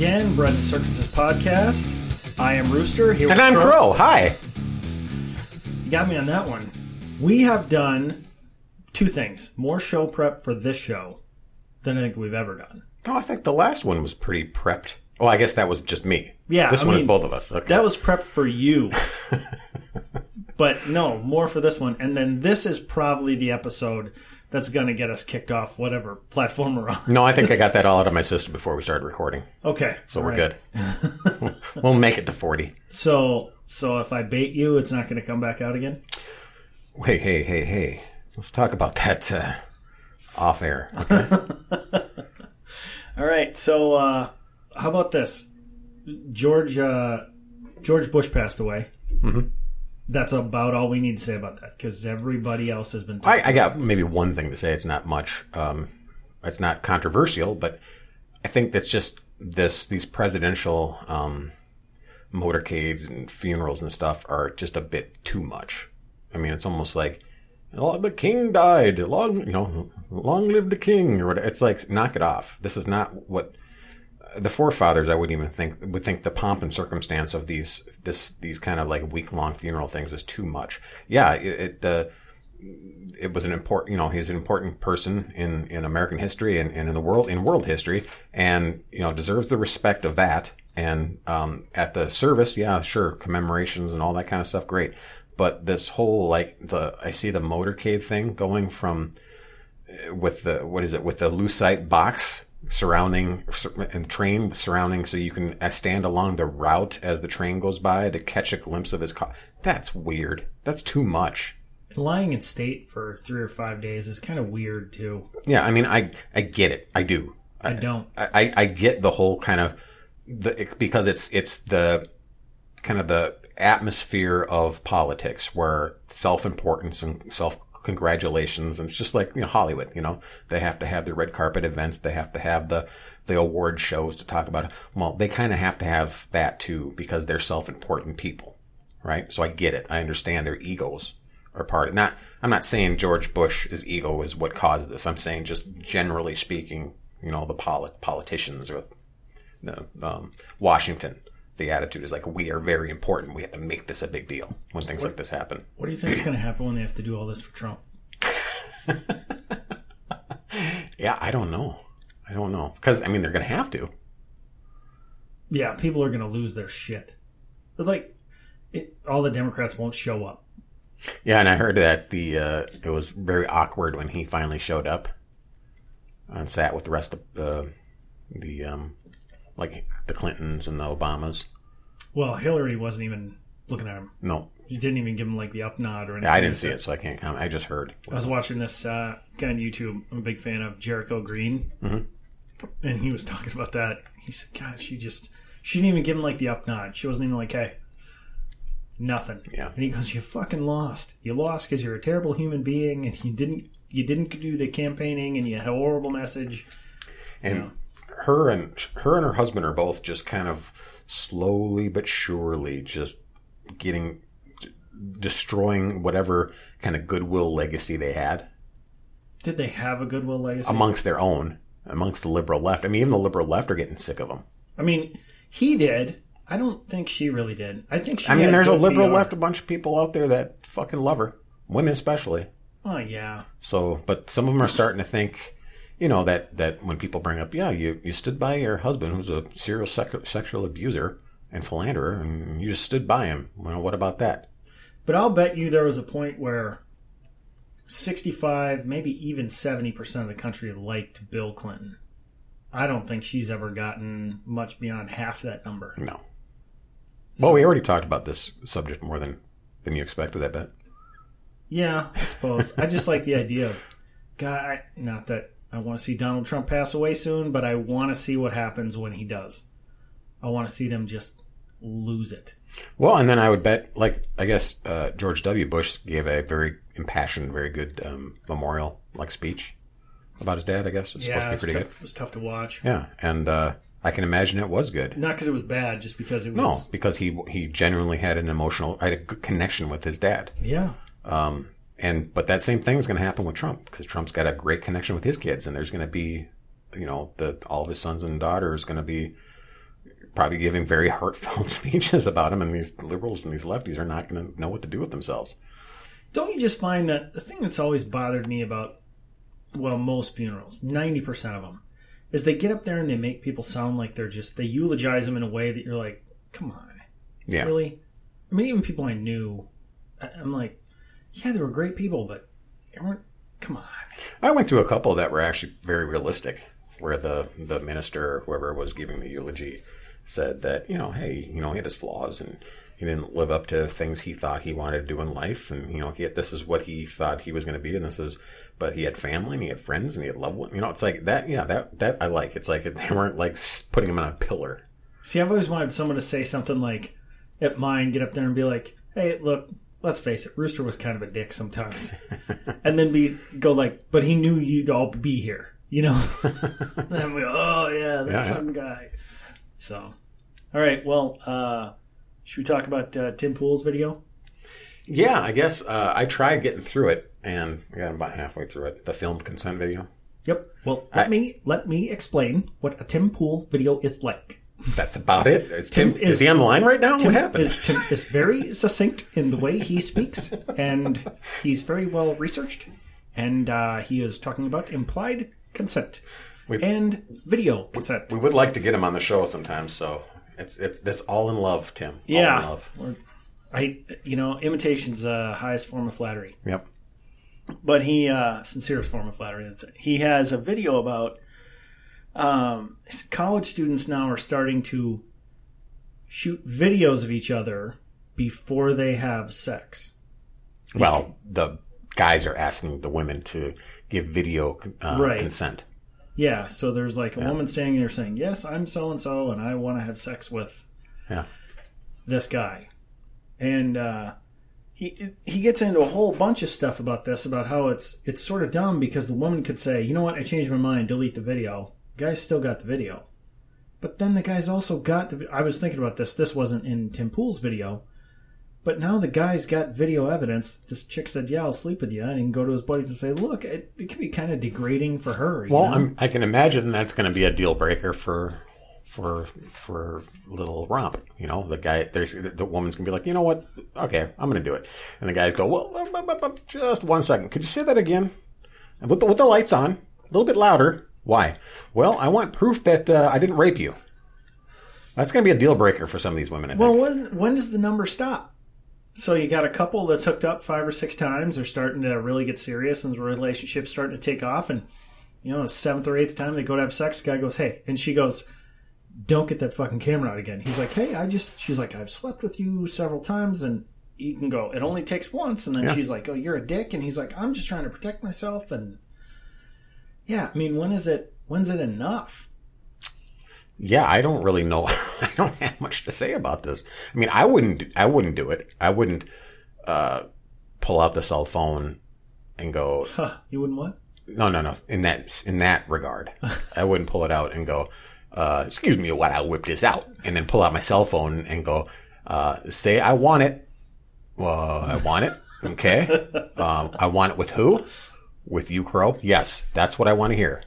Again, Bread and Circuses podcast. I am Rooster. Here And I'm Crow. Hi. You got me on that one. We have done two things: more show prep for this show than I think we've ever done. Oh, I think the last one was pretty prepped. Oh, I guess that was just me. Yeah, This I one is both of us. Okay. That was prepped for you. but no, more for this one. And then this is probably the episode that's going to get us kicked off whatever platform we're on. no, I think I got that all out of my system before we started recording. Okay. So we're good. we'll make it to 40. So, so if I bait you, it's not going to come back out again? Hey, hey, hey, hey. Let's talk about that uh, off air. Okay. All right. So, uh, how about this? George uh, George Bush passed away. Mm-hmm. That's about all we need to say about that because everybody else has been. I, I got maybe one thing to say. It's not much. Um, it's not controversial, but I think that's just this. These presidential um, motorcades and funerals and stuff are just a bit too much. I mean, it's almost like "Oh, the king died. Long, you know, long live the king, or whatever. It's like knock it off. This is not what the forefathers. I wouldn't even think would think the pomp and circumstance of these this these kind of like week long funeral things is too much. Yeah, it, it the it was an important, you know, he's an important person in, in American history and, and in the world, in world history, and, you know, deserves the respect of that. And, um, at the service, yeah, sure, commemorations and all that kind of stuff, great. But this whole, like, the, I see the motorcade thing going from, uh, with the, what is it, with the lucite box surrounding, and train surrounding so you can stand along the route as the train goes by to catch a glimpse of his car. That's weird. That's too much. lying in state for three or five days is kind of weird too. Yeah, I mean, I I get it. I do. I don't. I, I, I get the whole kind of the because it's it's the kind of the atmosphere of politics where self importance and self congratulations and it's just like you know Hollywood. You know, they have to have the red carpet events. They have to have the the award shows to talk about it. Well, they kind of have to have that too because they're self important people, right? So I get it. I understand their egos are part of not I'm not saying George Bush's ego is what caused this. I'm saying just generally speaking, you know, the polit- politicians or the um, Washington, the attitude is like we are very important. We have to make this a big deal when things like this happen. What do you think is going to happen when they have to do all this for Trump? Yeah, I don't know. I don't know because I mean they're going to have to. Yeah, people are going to lose their shit. But like, it, all the Democrats won't show up. Yeah, and I heard that the uh, it was very awkward when he finally showed up and sat with the rest of the the um, like the Clintons and the Obamas. Well, Hillary wasn't even looking at him. No, She didn't even give him like the up nod or anything. Yeah, I didn't see it, so I can't comment. I just heard. I was watching this uh, guy on YouTube. I'm a big fan of Jericho Green, Mm-hmm. and he was talking about that. He said, "God, she just she didn't even give him like the up nod. She wasn't even like, hey, nothing." Yeah. And he goes, "You fucking lost. You lost because you're a terrible human being, and you didn't you didn't do the campaigning, and you had a horrible message." and her and her and her husband are both just kind of slowly but surely just getting destroying whatever kind of goodwill legacy they had Did they have a goodwill legacy? amongst their own amongst the liberal left i mean even the liberal left are getting sick of them I mean, he did. I don't think she really did. I think she. i mean there's a liberal PR. left a bunch of people out there that fucking love her women especially Oh yeah. So, but some of them are starting to think, you know, that, that when people bring up, yeah, you, you stood by your husband who's a serial sec- sexual abuser and philanderer and you just stood by him. Well, what about that? But I'll bet you there was a point where 65, maybe even 70% of the country liked Bill Clinton. I don't think she's ever gotten much beyond half that number. No. Well, we already talked about this subject more than, than you expected, I bet. Yeah, I suppose. I just like the idea of God, I, not that I want to see Donald Trump pass away soon, but I want to see what happens when he does. I want to see them just lose it. Well, and then I would bet, like I guess uh, George W. Bush gave a very impassioned, very good um, memorial like speech about his dad. I guess it's yeah, supposed to be pretty tough, good. it was tough to watch. Yeah, and uh, I can imagine it was good. Not because it was bad, just because it was. No, because he he genuinely had an emotional, I had a good connection with his dad. Yeah. Um, and but that same thing is going to happen with Trump because Trump's got a great connection with his kids, and there's going to be, you know, the all of his sons and daughters going to be probably giving very heartfelt speeches about him, and these liberals and these lefties are not going to know what to do with themselves. Don't you just find that the thing that's always bothered me about, well, most funerals, 90% of them, is they get up there and they make people sound like they're just, they eulogize them in a way that you're like, come on. Yeah, Really? I mean, even people I knew, I'm like, yeah, they were great people, but they weren't, come on. I went through a couple that were actually very realistic, where the the minister or whoever was giving the eulogy said that you know, hey, you know, he had his flaws and he didn't live up to things he thought he wanted to do in life, and you know, he had, this is what he thought he was going to be, and this is. But he had family and he had friends and he had loved ones. You know, it's like that. Yeah, that that I like. It's like they weren't like putting him on a pillar. See, I've always wanted someone to say something like, at mine, get up there and be like, hey, look, let's face it, Rooster was kind of a dick sometimes. and then be go like, but he knew you'd all be here, you know? and I'm like, oh, yeah, that Yeah, yeah. fun guy. So, all right, well, uh, should we talk about uh, Tim Pool's video? Yeah, I guess uh, I tried getting through it, and I got about halfway through it. The film consent video. Yep. Well, let I- me let me explain what a Tim Pool video is like. That's about it. Is Tim, Tim is, is- he on the line right now? Tim what happened? Is, Tim is very succinct in the way he speaks, and he's very well researched. And uh, he is talking about implied consent We- and video consent. We would like to get him on the show sometimes, so it's it's this all in love, Tim. All in yeah, love. I you know imitation's the highest form of flattery, Yep. but he uh, sincerest form of flattery. That's it. He has a video about um, college students now are starting to shoot videos of each other before they have sex. Well, the guys are asking the women to give video uh, Right. consent. Yeah, so there's like a woman standing there saying, "Yes, I'm so and so, and I want to have sex with Yeah. this guy," and uh, he he gets into a whole bunch of stuff about this, about how it's it's sort of dumb because the woman could say, "You know what? I changed my mind. Delete the video." Guy's still got the video, but then the guy's also got the. I was thinking about this. This wasn't in Tim Pool's video. But now the guy's got video evidence. that This chick said, "Yeah, I'll sleep with you," and he can go to his buddies and say, "Look, it, it can be kind of degrading for her." you Well, I can imagine that's going to be a deal breaker for for for little romp. You know, the guy there's the woman's going to be like, you know what? Okay, I'm going to do it. And the guys go, well, just one second. Could you say that again? And with the, with the lights on, a little bit louder. Why? Well, I want proof that uh, I didn't rape you. That's going to be a deal breaker for some of these women. I. Well, when, when does the number stop? So you got a couple that's hooked up five or six times. They're starting to really get serious, and the relationship's starting to take off. And you know, the seventh or eighth time they go to have sex, the guy goes, "Hey," and she goes, "Don't get that fucking camera out again." He's like, "Hey, I just," she's like, "I've slept with you several times," and you can go, "It only takes once," and then Yeah. she's like, "Oh, you're a dick," and he's like, "I'm just trying to protect myself." And yeah, I mean, when is it? When's it enough? Yeah, I don't really know. I don't have much to say about this. I mean, I wouldn't. I wouldn't do it. I wouldn't uh, pull out the cell phone and go. Huh, you wouldn't what? No, no, no. In that in that regard, I wouldn't pull it out and go. Uh, excuse me, while I whip this out, and then pull out my cell phone and go. Uh, say I want it. Well, I want it. Okay. Um, I want it with who? With you, Crow. Yes, that's what I want to hear.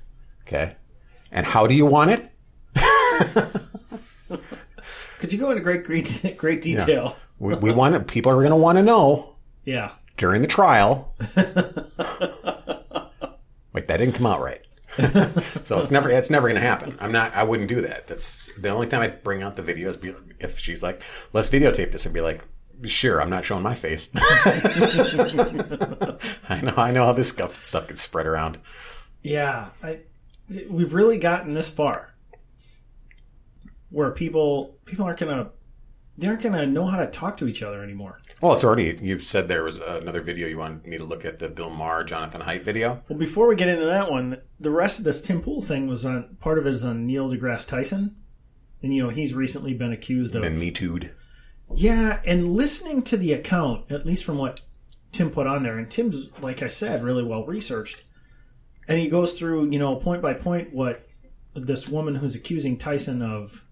Okay. And how do you want it? Could you go into great great great detail? We, we want it. People are going to want to know yeah. during the trial. Wait, that didn't come out right. so it's never it's never going to happen. I'm not. I wouldn't do that. That's the only time I'd bring out the video is be, if she's like, "Let's videotape this," and be like, "Sure, I'm not showing my face." I know. I know how this stuff stuff gets spread around. Yeah, I, we've really gotten this far, where people people aren't gonna they aren't going to know how to talk to each other anymore. Well, it's already. You said there was another video you wanted me to look at the Bill Maher Jonathan Haidt video. Well, before we get into that one, the rest of this Tim Pool thing was on part of it is on Neil deGrasse Tyson, and you know he's recently been accused of Been me too'd. Yeah, and listening to the account, at least from what Tim put on there, and Tim's, like I said, really well researched. And he goes through, you know, point by point what this woman who's accusing Tyson of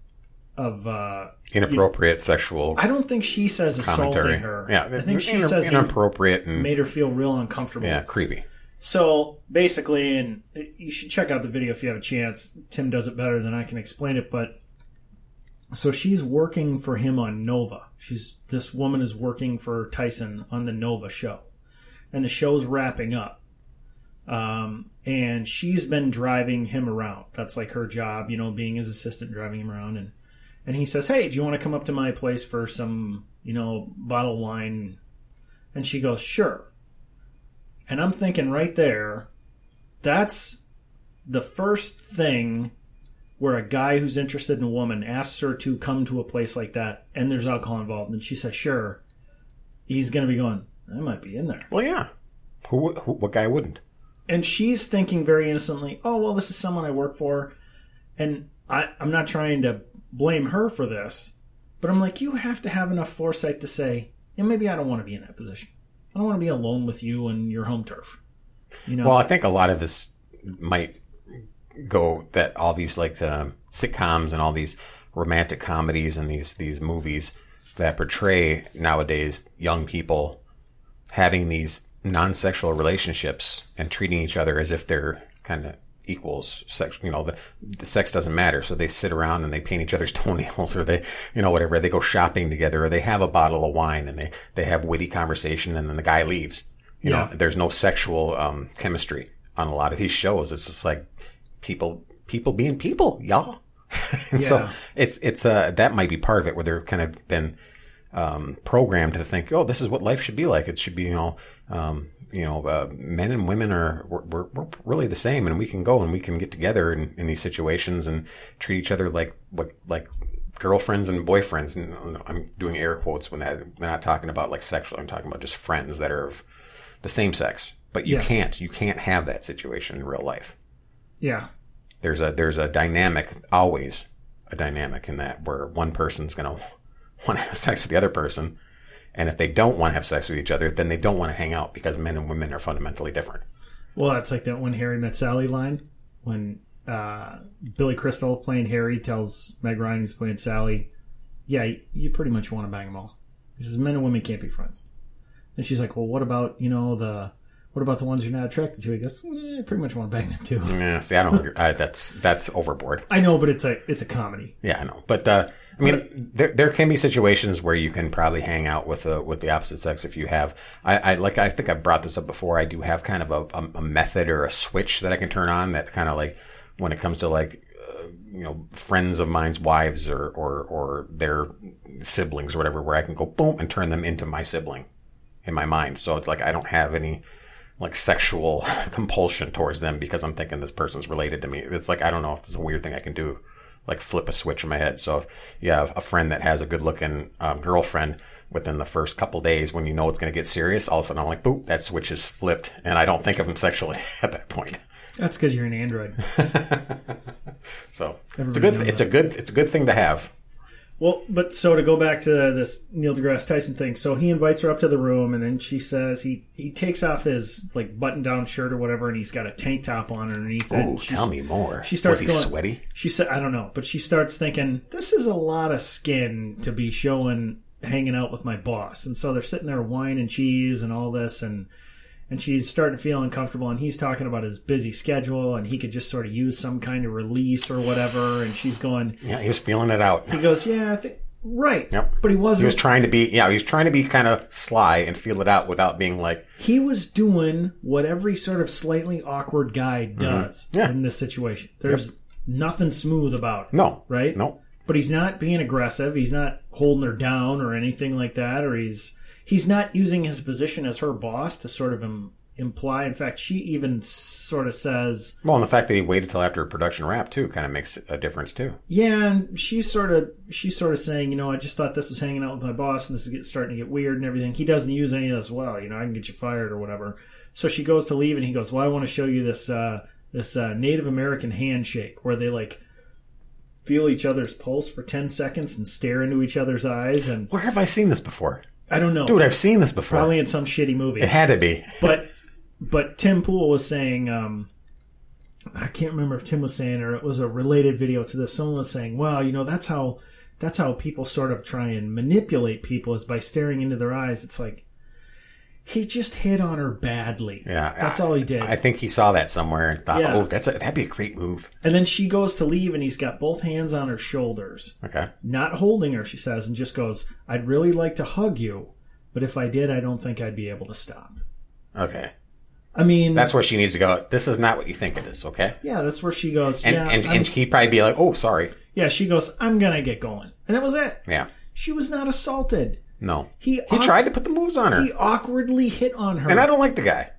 of uh Inappropriate sexual I don't think she says assaulting her. Yeah, I think she in- says inappropriate and made her feel real uncomfortable. yeah, creepy. So basically, and you should check out the video if you have a chance. Tim does it better than I can explain it, but so she's working for him on Nova. She's this woman is working for Tyson on the Nova show, and the show's wrapping up. Um, and she's been driving him around. That's like her job, you know, being his assistant, driving him around. And and he says, "Hey, do you want to come up to my place for some, you know, bottle wine?" And she goes, "Sure." And I'm thinking right there, that's the first thing where a guy who's interested in a woman asks her to come to a place like that and there's alcohol involved and she says sure he's going to be going i might be in there Well, yeah. Who, who? What guy wouldn't? and she's thinking very innocently oh well this is someone i work for and I, i'm not trying to blame her for this but i'm like you have to have enough foresight to say yeah, maybe i don't want to be in that position i don't want to be alone with you and your home turf you know Well, I think a lot of this might go that all these like the sitcoms and all these romantic comedies and these these movies that portray nowadays young people having these non-sexual relationships and treating each other as if they're kind of equals sex you know the, the sex doesn't matter. So they sit around and they paint each other's toenails or they you know whatever. They go shopping together or they have a bottle of wine and they they have witty conversation and then the guy leaves. You Yeah. know there's no sexual um, chemistry on a lot of these shows. It's just like people people being people y'all and so it's it's uh that might be part of it where they're kind of been um, programmed to think, oh, this is what life should be like. It should be, you know, um, you know, uh, men and women are we're, we're, we're really the same, and we can go and we can get together in, in these situations and treat each other like what like girlfriends and boyfriends. And I'm doing air quotes when that I'm not talking about like sexual. I'm talking about just friends that are of the same sex. But you Yeah. can't you can't have that situation in real life yeah there's a there's a dynamic always a dynamic in that where one person's going to want to have sex with the other person and if they don't want to have sex with each other then they don't want to hang out because men and women are fundamentally different Well, that's like that when Harry met Sally line when uh, Billy Crystal playing Harry tells Meg Ryan who's playing Sally, "Yeah, you- you pretty much want to bang them all." He says men and women can't be friends. And she's like, "Well, what about you know the what about the ones you're not attracted to?" He goes, eh, "I pretty much want to bang them too." yeah see i don't. I, that's that's overboard I know, but it's a it's a comedy. yeah i know but uh I mean, there, there can be situations where you can probably hang out with the with the opposite sex if you have. I, I like. I think I brought this up before. I do have kind of a, a, a method or a switch that I can turn on that kind of like when it comes to like uh, you know friends of mine's wives or or or their siblings or whatever, where I can go boom and turn them into my sibling in my mind. So it's like I don't have any like sexual compulsion towards them because I'm thinking this person's related to me. It's like I don't know if it's a weird thing I can do, like flip a switch in my head. So if you have a friend that has a good looking um, girlfriend within the first couple days when you know it's going to get serious, all of a sudden I'm like, boop, that switch is flipped, and I don't think of them sexually at that point. That's because you're an android. So it's a good, it's a good, it's a good thing to have. Well, but so to go back to this Neil deGrasse Tyson thing, so he invites her up to the room, and then she says he he takes off his like button down shirt or whatever, and he's got a tank top on underneath. Ooh, and tell me more. she starts Was he going- sweaty? She said, I don't know, but she starts thinking this is a lot of skin to be showing hanging out with my boss, and so they're sitting there wine and cheese and all this, and and she's starting to feel uncomfortable, and he's talking about his busy schedule, and he could just sort of use some kind of release or whatever, and she's going, Yeah, he was feeling it out. he goes, yeah, I think right, Yep. but he wasn't. he was trying to be, yeah, he was trying to be kind of sly and feel it out without being like, he was doing what every sort of slightly awkward guy does Mm-hmm. Yeah. in this situation. There's nothing smooth about it, no, right? no, But he's not being aggressive. He's not holding her down or anything like that. Or he's he's not using his position as her boss to sort of Im- imply. In fact, she even sort of says, Well, and the fact that he waited till after production wrap too kind of makes a difference too. "Yeah," and she's sort of she's sort of saying, "You know, I just thought this was hanging out with my boss, and this is get, starting to get weird and everything. He doesn't use any of this well. You know, I can get you fired or whatever." So she goes to leave, and he goes, "Well, I want to show you this uh, this uh, Native American handshake where they like." Feel each other's pulse for ten seconds and stare into each other's eyes, and Where have I seen this before? I don't know, Dude, I've seen this before. probably in some shitty movie. It had to be. but but Tim Pool was saying, um, I can't remember if Tim was saying or it was a related video to this. Someone was saying, "Well, you know, that's how that's how people sort of try and manipulate people is by staring into their eyes." It's like he just hit on her badly. Yeah, that's all he did. I think he saw that somewhere and thought, Yeah. "Oh, that's a, that'd be a great move." and then she goes to leave, and he's got both hands on her shoulders, Okay. not holding her. She says, and just goes, "I'd really like to hug you, but if I did, I don't think I'd be able to stop." Okay. I mean, That's where she needs to go. This is not what you think it is. Okay. yeah, that's where she goes. And yeah, and, I'm- and he'd probably be like, "Oh, sorry." Yeah, she goes, I'm gonna get going. And that was it. Yeah. She was not assaulted. No. He He awk- tried to put the moves on her, He awkwardly hit on her. and I don't like the guy.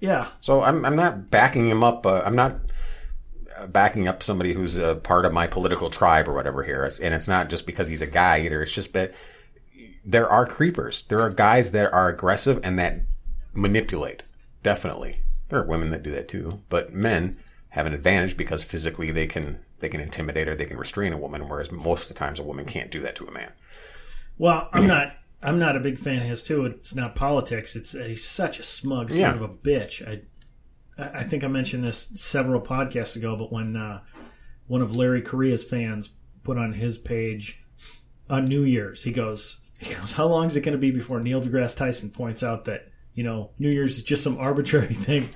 yeah. So I'm I'm not backing him up. Uh, I'm not uh, backing up somebody who's a part of my political tribe or whatever here. And it's not just because he's a guy either. It's just that there are creepers. There are guys that are aggressive and that manipulate. Definitely, there are women that do that too. But men have an advantage because physically they can they can intimidate or they can restrain a woman, whereas most of the times a woman can't do that to a man. Well, I'm not I'm not a big fan of his too. It's not politics. It's he's such a smug son Yeah. of a bitch. I I think I mentioned this several podcasts ago, but when uh, one of Larry Correia's fans put on his page on New Year's, he goes, he goes, how long is it going to be before Neil deGrasse Tyson points out that you know New Year's is just some arbitrary thing?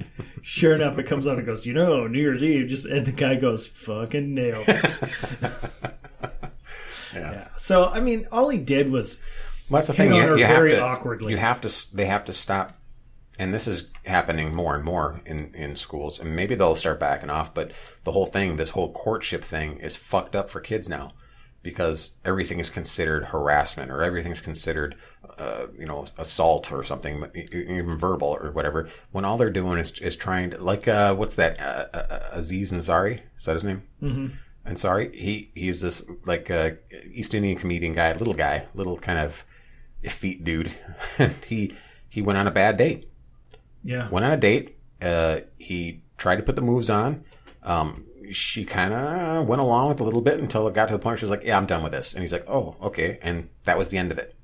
sure enough, it comes out and goes, you know, New Year's Eve just, and the guy goes, fucking nailed it. yeah. So I mean, all he did was Well, that's the thing. You, you have very to awkwardly. You have to. They have to stop. And this is happening more and more in in schools. And maybe they'll start backing off. But the whole thing, this whole courtship thing, is fucked up for kids now because everything is considered harassment or everything's considered, uh, you know, assault or something, even verbal or whatever. When all they're doing is is trying to, like, uh, what's that? Uh, uh, Aziz Ansari is that his name? Mm-hmm. Ansari. He he's this like uh, East Indian comedian guy, little guy, little kind of effete dude. he he went on a bad date. yeah. Went on a date. Uh, he tried to put the moves on. Um, she kind of went along with a little bit until it got to the point where she was like, "Yeah, I'm done with this." And he's like, "Oh, okay." And that was the end of it.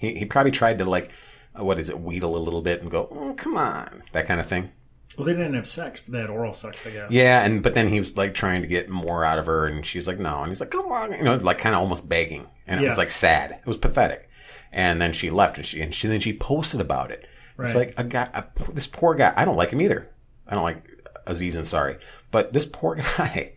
He he probably tried to like, uh, what is it, wheedle a little bit and go, oh, "Come on," that kind of thing. Well, they didn't have sex, but they had oral sex, I guess. Yeah, and but then he was like trying to get more out of her, and she's like, "No," and he's like, "Come on," you know, like kind of almost begging, and it Yeah. was like sad. It was pathetic. And then she left, and she and she then she posted about it. It's Right. like a guy, a, this poor guy. I don't like him either. I don't like Aziz Ansari, but this poor guy.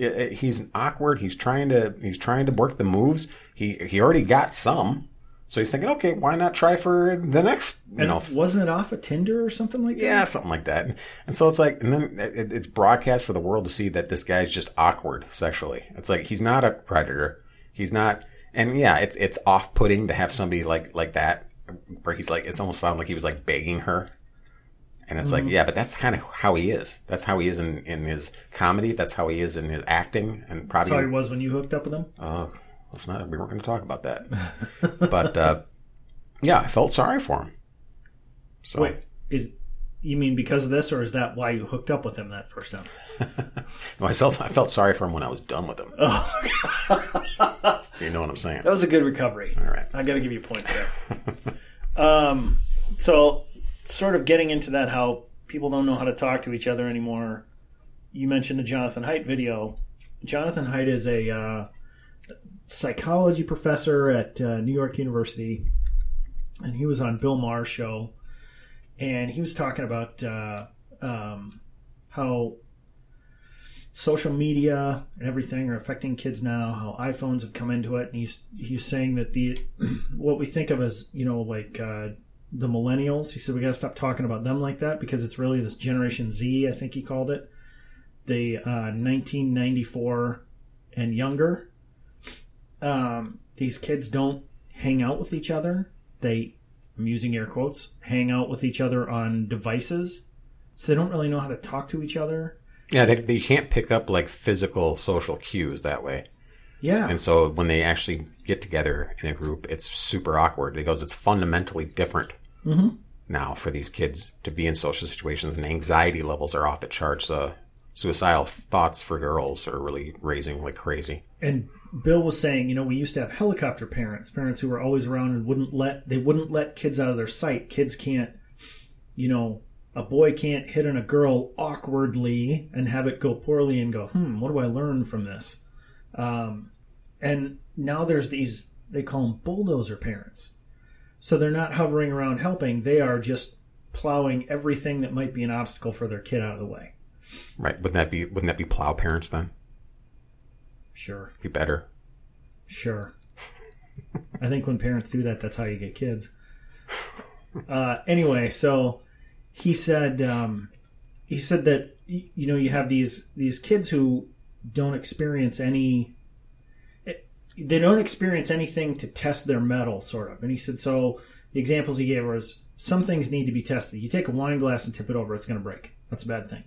i- i- He's awkward. He's trying to he's trying to work the moves. He he already got some, so he's thinking, okay, why not try for the next? You And know, wasn't it off of Tinder or something like that? yeah, something like that. And so it's like, and then it, it's broadcast for the world to see that this guy's just awkward sexually. It's like he's not a predator. He's not, and yeah, it's it's off putting to have somebody like like that where he's like, it's almost sounded like he was like begging her. And it's like, yeah, but that's kind of how he is. That's how he is in, in his comedy. That's how he is in his acting, and probably That's how he was when you hooked up with him? uh, let's not. We weren't going to talk about that. but uh, yeah, I felt sorry for him. So Wait, is you mean because of this, or is that why you hooked up with him that first time? myself, I felt sorry for him when I was done with him. Oh, You know what I'm saying? that was a good recovery. All right. I got to give you points there. um, so, sort of getting into that, how people don't know how to talk to each other anymore. You mentioned the Jonathan Haidt video. Jonathan Haidt is a uh, psychology professor at uh, New York University, and he was on Bill Maher's show, and he was talking about uh, um, how social media and everything are affecting kids now. How iPhones have come into it, and he's he's saying that the what we think of as you know like uh, the millennials. He said we got to stop talking about them like that because it's really this Generation Z. I think he called it the uh, 1994 and younger. Um, these kids don't hang out with each other. They I'm using air quotes, hang out with each other on devices. So they don't really know how to talk to each other. Yeah, they, they can't pick up like physical social cues that way. Yeah. And so when they actually get together in a group, it's super awkward because it's fundamentally different now for these kids to be in social situations, and anxiety levels are off the charts. Uh, suicidal thoughts for girls are really raising like crazy. and Bill was saying, you know, we used to have helicopter parents, parents who were always around and wouldn't let they wouldn't let kids out of their sight. Kids can't, you know, a boy can't hit on a girl awkwardly and have it go poorly and go, hmm, what do I learn from this? Um, and now there's these they call them bulldozer parents. So they're not hovering around helping; they are just plowing everything that might be an obstacle for their kid out of the way. Right? Wouldn't that be wouldn't that be plow parents then? Sure. Be better. Sure. I think when parents do that, that's how you get kids. Uh, anyway, so he said um, he said that you know you have these these kids who don't experience any eh, they don't experience anything to test their mettle sort of and he said so the examples he gave was some things need to be tested you take a wine glass and tip it over it's going to break that's a bad thing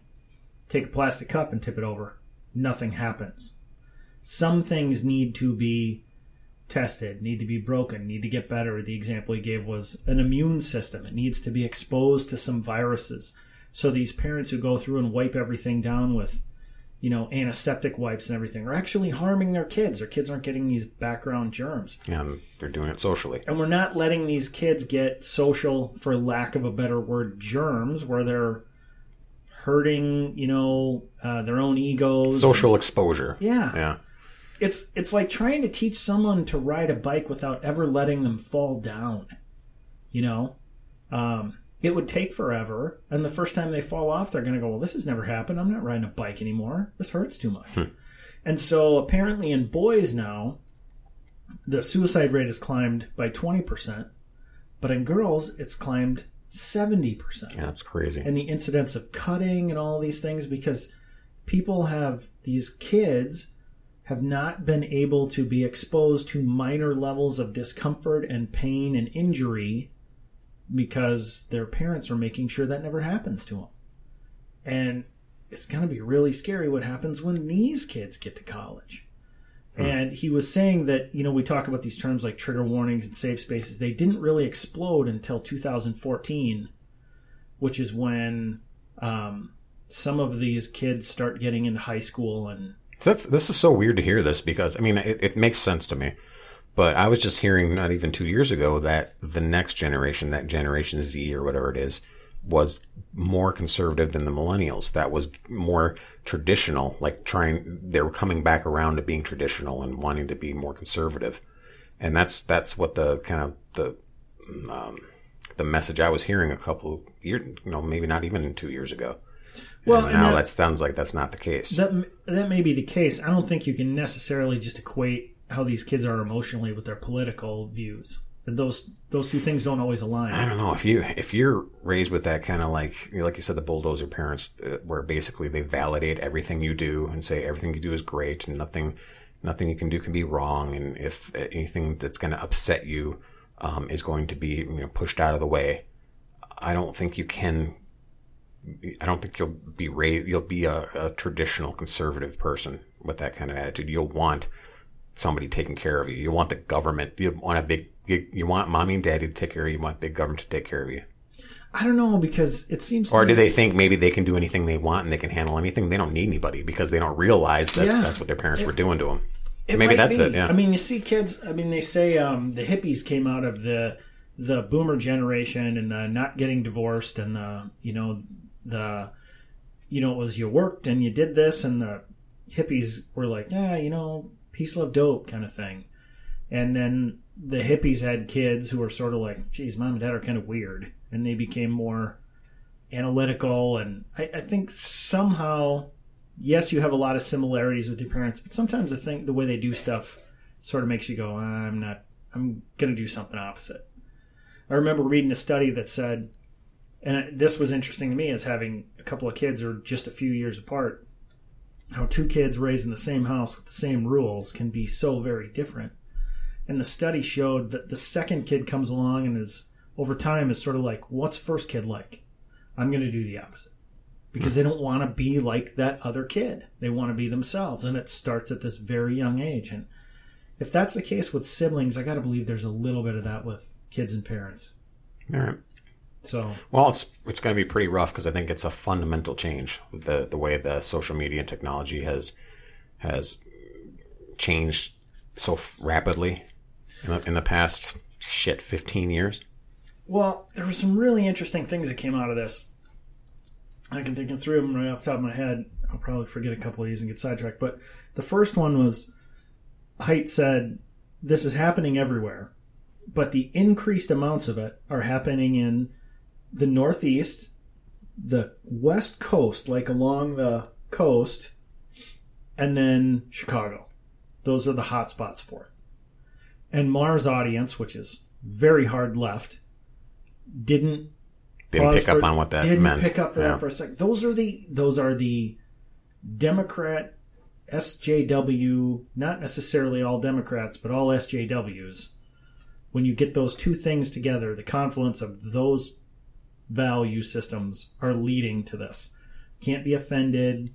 take a plastic cup and tip it over nothing happens some things need to be tested, need to be broken, need to get better. The example he gave was an immune system. It needs to be exposed to some viruses. So these parents who go through and wipe everything down with, you know, antiseptic wipes and everything are actually harming their kids. Their kids aren't getting these background germs. And they're doing it socially. And we're not letting these kids get social, for lack of a better word, germs, where they're hurting, you know, uh, their own egos. Social exposure. Yeah Yeah. It's it's like trying to teach someone to ride a bike without ever letting them fall down you know? Um, it would take forever and the first time they fall off they're going to go well this has never happened. I'm not riding a bike anymore. This hurts too much. And so apparently in boys now the suicide rate has climbed by 20% but in girls it's climbed 70% Yeah, that's crazy. and the incidence of cutting and all these things because people have these kids have not been able to be exposed to minor levels of discomfort and pain and injury because their parents are making sure that never happens to them. And it's going to be really scary what happens when these kids get to college. And he was saying that, you know, we talk about these terms like trigger warnings and safe spaces. They didn't really explode until 2014, which is when um, some of these kids start getting into high school and That's this is so weird to hear this because I mean it, it makes sense to me, but I was just hearing not even two years ago that the next generation, that Generation Z or whatever it is, was more conservative than the millennials. That was more traditional, like trying they were coming back around to being traditional and wanting to be more conservative, and that's that's what the kind of the um, the message I was hearing a couple years, you know, maybe not even two years ago. Well, and and now that- that sounds like that's not the case. that that may be the case. I don't think you can necessarily just equate how these kids are emotionally with their political views. And those those two things don't always align. I don't know if you if you're raised with that kind of like like you said the bulldozer parents uh, where basically they validate everything you do and say everything you do is great and nothing nothing you can do can be wrong and if anything that's going to upset you um, is going to be you know, pushed out of the way I don't think you can I don't think you'll be raised you'll be a, a traditional conservative person with that kind of attitude you'll want somebody taking care of you you want the government you want a big you, you want mommy and daddy to take care of you you want big government to take care of you I don't know because it seems or me- do they think maybe they can do anything they want and they can handle anything? They don't need anybody because they don't realize that Yeah. that's what their parents were doing to them. It maybe that's be. it. Yeah. I mean, you see kids. I mean, they say um, the hippies came out of the the boomer generation and the not getting divorced and the you know the you know it was you worked and you did this and the hippies were like yeah you know peace love dope kind of thing and then the hippies had kids who were sort of like geez mom and dad are kind of weird and they became more analytical and I, I think somehow yes, you have a lot of similarities with your parents, but sometimes I think the way they do stuff sort of makes you go, ah, I'm not, I'm going to do something opposite. I remember reading a study that said, and this was interesting to me as having a couple of kids are just a few years apart, how two kids raised in the same house with the same rules can be so very different. And the study showed that the second kid comes along and is over time is sort of like, what's first kid like? I'm going to do the opposite because they don't want to be like that other kid. They want to be themselves, and it starts at this very young age. And if that's the case with siblings, I got to believe there's a little bit of that with kids and parents. All right. So Well, it's it's going to be pretty rough because I think it's a fundamental change the the way the social media and technology has has changed so f- rapidly in the, in the past shit fifteen years. Well, there were some really interesting things that came out of this. I can think of three of them right off the top of my head. I'll probably forget a couple of these and get sidetracked. But the first one was Haidt said, This is happening everywhere, but the increased amounts of it are happening in the Northeast, the West Coast, like along the coast, and then Chicago. Those are the hot spots for it. And Maher's audience, which is very hard left, didn't Didn't pick up on what that didn't meant. pick up for Yeah. that for a second. Those are the those are the Democrat SJW, not necessarily all Democrats, but all SJWs. When you get those two things together, the confluence of those value systems are leading to this. Can't be offended.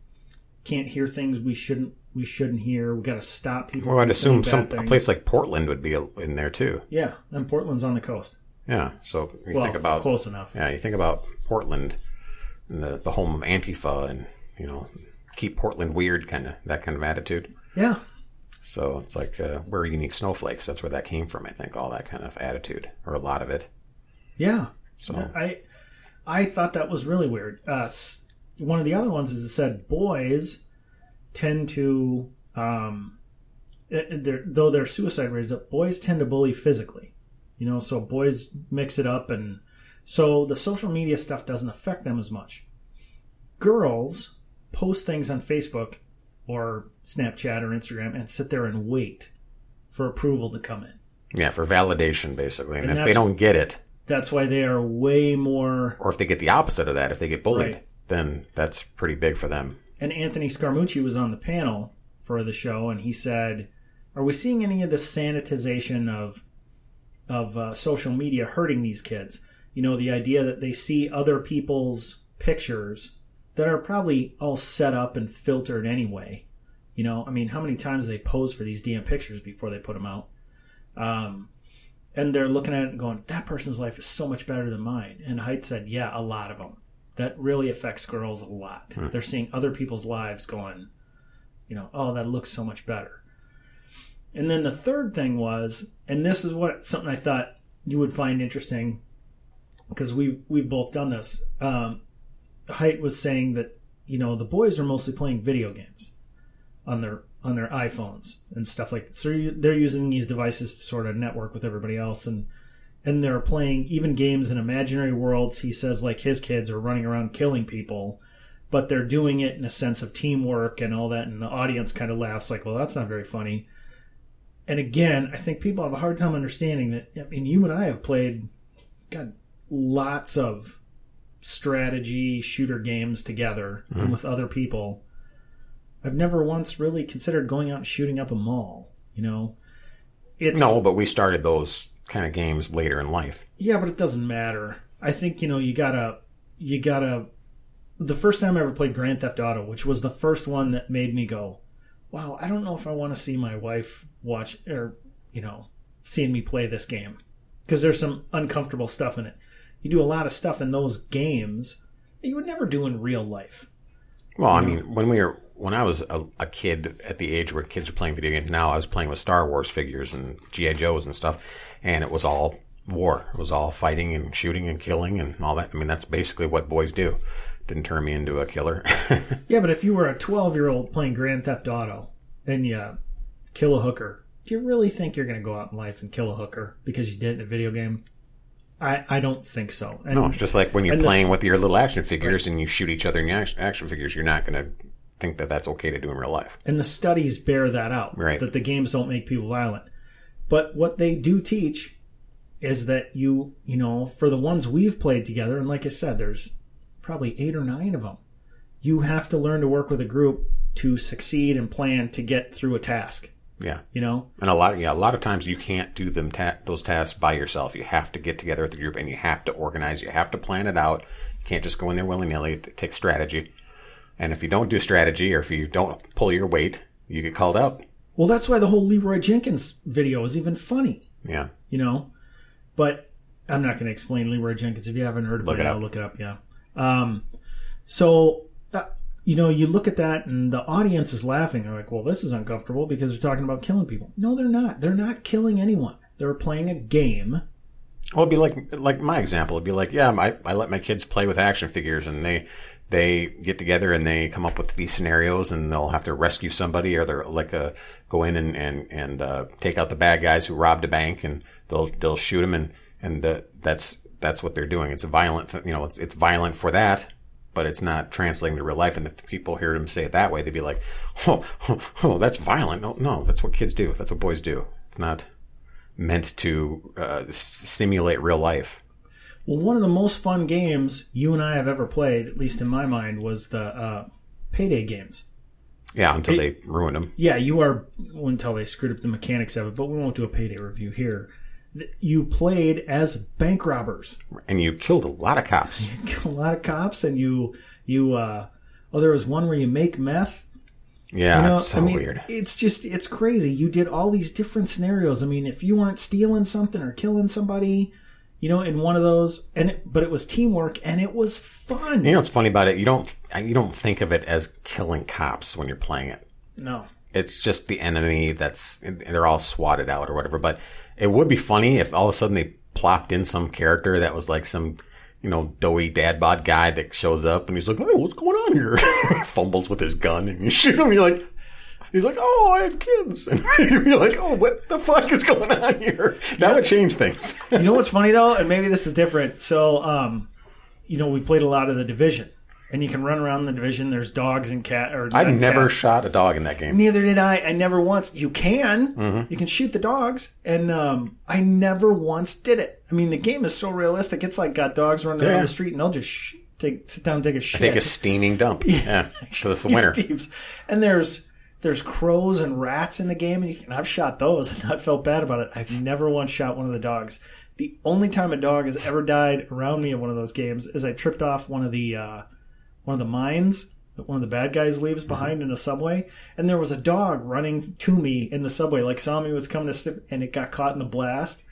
Can't hear things we shouldn't we shouldn't hear. We got to stop people. Well, I'd assume some bad a place like Portland would be in there too. Yeah, and Portland's on the coast. Yeah. So you Well, think about close enough. Yeah, you think about Portland, the the home of Antifa, and you know, keep Portland weird, kind of that kind of attitude. Yeah, So it's like uh, we're unique snowflakes. That's where that came from. I think all that kind of attitude, or a lot of it. Yeah. So I I thought that was really weird. Uh, one of the other ones is it said boys tend to, um, they're, though their suicide rates up, boys tend to bully physically. You know, so boys mix it up, and so the social media stuff doesn't affect them as much. Girls post things on Facebook or Snapchat or Instagram and sit there and wait for approval to come in. yeah, for validation, basically. And, And if they don't get it, That's why they are way more or if they get the opposite of that, if they get bullied, Right. then that's pretty big for them. and Anthony Scaramucci was on the panel for the show, and he said, "Are we seeing any of the sanitization of of uh, social media hurting these kids? You know, the idea that they see other people's pictures that are probably all set up and filtered anyway. You know, I mean, how many times they pose for these damn pictures before they put them out? Um, and they're looking at it and going, "That person's life is so much better than mine." And Haidt said, "Yeah, a lot of them." that really affects girls a lot. They're seeing other people's lives going, you know, oh, that looks so much better. And then the third thing was, and this is what something I thought you would find interesting because we've we've both done this. Um, Haidt was saying that you know the boys are mostly playing video games on their on their iPhones and stuff like that. So they're using these devices to sort of network with everybody else and and they're playing even games in imaginary worlds. He says like his kids are running around killing people, but they're doing it in a sense of teamwork and all that. And the audience kind of laughs like, well, that's not very funny. And again, I think people have a hard time understanding that. I mean, you and I have played, got lots of strategy shooter games together and with other people. I've never once really considered going out and shooting up a mall. You know, it's No, but we started those kind of games later in life. yeah, but it doesn't matter. I think you know you gotta you gotta. The first time I ever played Grand Theft Auto, which was the first one that made me go, "Wow, I don't know if I want to see my wife watch or you know seeing me play this game," because there's some uncomfortable stuff in it. You do a lot of stuff in those games that you would never do in real life. Well, I mean, when we were when I was a, a kid at the age where kids are playing video games, now I was playing with Star Wars figures and GI Joes and stuff, and it was all war. It was all fighting and shooting and killing and all that. I mean, that's basically what boys do. Didn't turn me into a killer. Yeah, but if you were a 12 year old playing Grand Theft Auto and you kill a hooker, do you really think you're going to go out in life and kill a hooker because you did it in a video game? I, I don't think so. And no, it's just like when you're and this- playing with your little action figures and you shoot each other in your action, action figures. You're not going to think that that's okay to do in real life. and the studies bear that out Right. that the games don't make people violent but what they do teach is that you you know for the ones we've played together and like i said there's probably eight or nine of them you have to learn to work with a group to succeed and plan to get through a task Yeah. You know, And a lot, yeah, a lot of times you can't do them ta- those tasks by yourself. You have to get together with the group, and you have to organize. You have to plan it out. You can't just go in there willy nilly. It takes strategy. And if you don't do strategy, or if you don't pull your weight, you get called out. well, that's why the whole Leeroy Jenkins video is even funny. Yeah, You know, but I'm not going to explain Leeroy Jenkins if you haven't heard about Look it it. I'll look it up. Yeah. Um, so. Uh, you know, you look at that and the audience is laughing. They're like, well, this is uncomfortable because they're talking about killing people. No, they're not. They're not killing anyone. They're playing a game. Well, it'd be like like my example. It'd be like, yeah, I, I let my kids play with action figures, and they they get together and they come up with these scenarios, and they'll have to rescue somebody, or they're like a go in and and and uh, take out the bad guys who robbed a bank, and they'll they'll shoot them, and and the, that's that's what they're doing. It's a violent, you know, it's it's violent for that. But it's not translating to real life, and if people hear them say it that way, they'd be like, "Oh, oh, oh that's violent." No, no, that's what kids do. That's what boys do. It's not meant to uh, simulate real life. Well, one of the most fun games you and I have ever played, at least in my mind, was the uh, payday games. Yeah, until they ruined them. Yeah, you are until they screwed up the mechanics of it, but we won't do a payday review here. You played as bank robbers. And you killed a lot of cops. a lot of cops, and you you uh, oh, there was one where you make meth. Yeah, You know, that's so I mean, weird. it's just it's crazy. You did all these different scenarios. I mean, if you weren't stealing something or killing somebody, you know, in one of those, and it, but it was teamwork and it was fun. You know what's funny about it? You don't you don't think of it as killing cops when you're playing it. No, It's just the enemy that's they're all swatted out or whatever. But it would be funny if all of a sudden they plopped in some character that was like some you know doughy dad bod guy that shows up and he's like, "Oh, what's going on here?" Fumbles with his gun and you shoot him. You're like. He's like, oh, I had kids. And you're like, oh, what the fuck is going on here? That would change things. you know what's funny though, and maybe this is different. So, um, you know, we played a lot of the division, and you can run around the division. There's dogs and cat. Or I've never cats. shot a dog in that game. Neither did I. I never once. You can. Mm-hmm. You can shoot the dogs, and um, I never once did it. I mean, the game is so realistic. It's like got dogs running Yeah. around the street, and they'll just sh- take sit down, and take a shit. Take a steaming dump. Yeah, so it's the winter. Steve's. And there's there's crows and rats in the game, and, you can, I've shot those and not felt bad about it. I've never once shot one of the dogs. The only time a dog has ever died around me in one of those games is I tripped off one of the uh, one of the mines that one of the bad guys leaves behind in a subway, and there was a dog running to me in the subway, like saw me was coming to sniff, and it got caught in the blast.